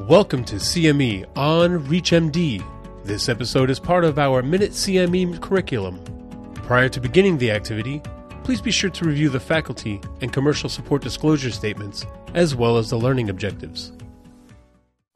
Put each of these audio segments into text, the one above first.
Welcome to CME on ReachMD. This episode is part of our Minute CME curriculum. Prior to beginning the activity, please be sure to review the faculty and commercial support disclosure statements, as well as the learning objectives.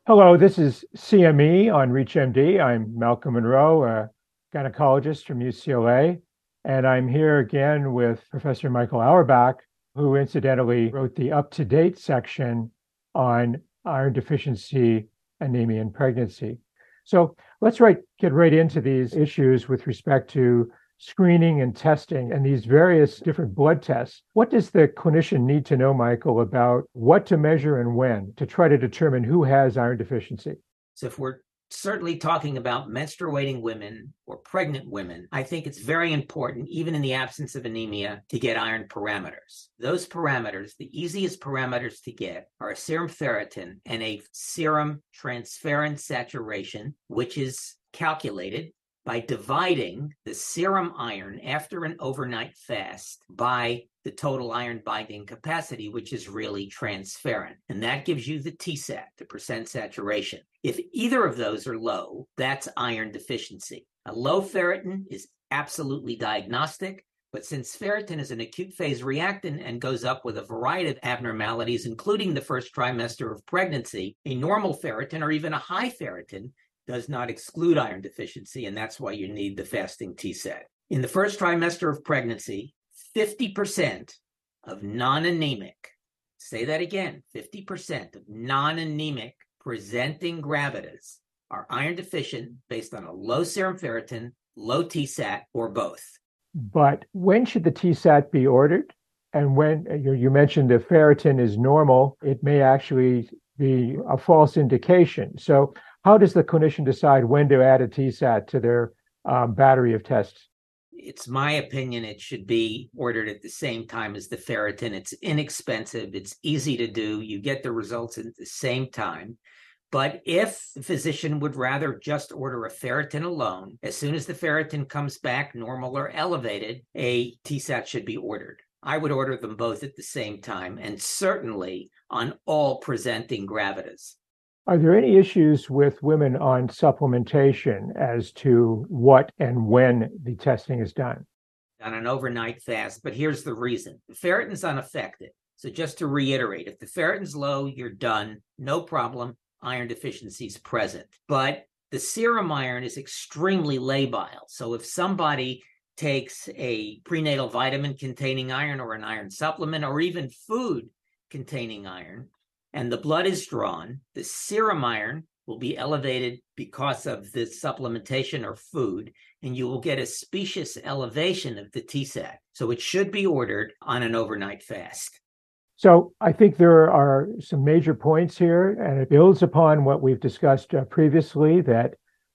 Hello, this is CME on ReachMD. I'm Malcolm Munro, a gynecologist from UCLA, and I'm here again with Professor Michael Auerbach, who incidentally wrote the UpToDate section on iron deficiency, anemia, and pregnancy. So let's right, get right into these issues with respect to screening and testing and these various different blood tests. What does the clinician need to know, Michael, about what to measure and when to try to determine who has iron deficiency? So if we're certainly talking about menstruating women or pregnant women, I think it's very important, even in the absence of anemia, to get iron parameters. Those parameters, the easiest parameters to get, are a serum ferritin and a serum transferrin saturation, which is calculated by dividing the serum iron after an overnight fast by the total iron binding capacity, which is really transferrin. And that gives you the TSAT, the percent saturation. If either of those are low, that's iron deficiency. A low ferritin is absolutely diagnostic. But since ferritin is an acute phase reactant and goes up with a variety of abnormalities, including the first trimester of pregnancy, a normal ferritin or even a high ferritin does not exclude iron deficiency, and that's why you need the fasting TSAT. In the first trimester of pregnancy, 50% of non anemic, say that again 50% of non anemic presenting gravidas are iron deficient based on a low serum ferritin, low TSAT, or both. But when should the TSAT be ordered? And when uh, you mentioned the ferritin is normal, it may actually be a false indication. So, how does the clinician decide when to add a TSAT to their um, battery of tests? It's my opinion it should be ordered at the same time as the ferritin. It's inexpensive, it's easy to do, you get the results at the same time. But if the physician would rather just order a ferritin alone, as soon as the ferritin comes back normal or elevated, a TSAT should be ordered. I would order them both at the same time and certainly on all presenting gravidas. Are there any issues with women on supplementation as to what and when the testing is done? On an overnight fast, but here's the reason ferritin's unaffected. So, just to reiterate, if the ferritin's low, you're done, no problem, iron deficiency is present. But the serum iron is extremely labile. So, if somebody takes a prenatal vitamin containing iron or an iron supplement or even food containing iron, and the blood is drawn, the serum iron will be elevated because of the supplementation or food, and you will get a specious elevation of the TSAT. So it should be ordered on an overnight fast. So I think there are some major points here, and it builds upon what we've discussed uh, previously that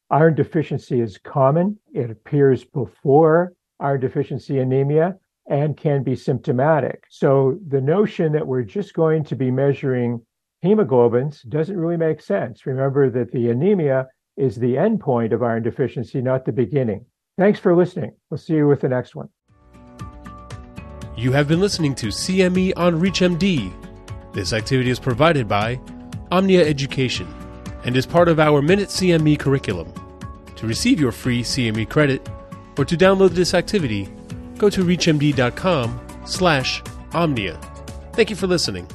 iron deficiency is common. It appears before iron deficiency anemia and can be symptomatic. So the notion that we're just going to be measuring hemoglobins doesn't really make sense. Remember that the anemia is the endpoint of iron deficiency, not the beginning. Thanks for listening. We'll see you with the next one. You have been listening to CME on ReachMD. This activity is provided by Omnia Education and is part of our Minute CME curriculum. To receive your free CME credit or to download this activity, go to reachmd.com slash omnia. Thank you for listening.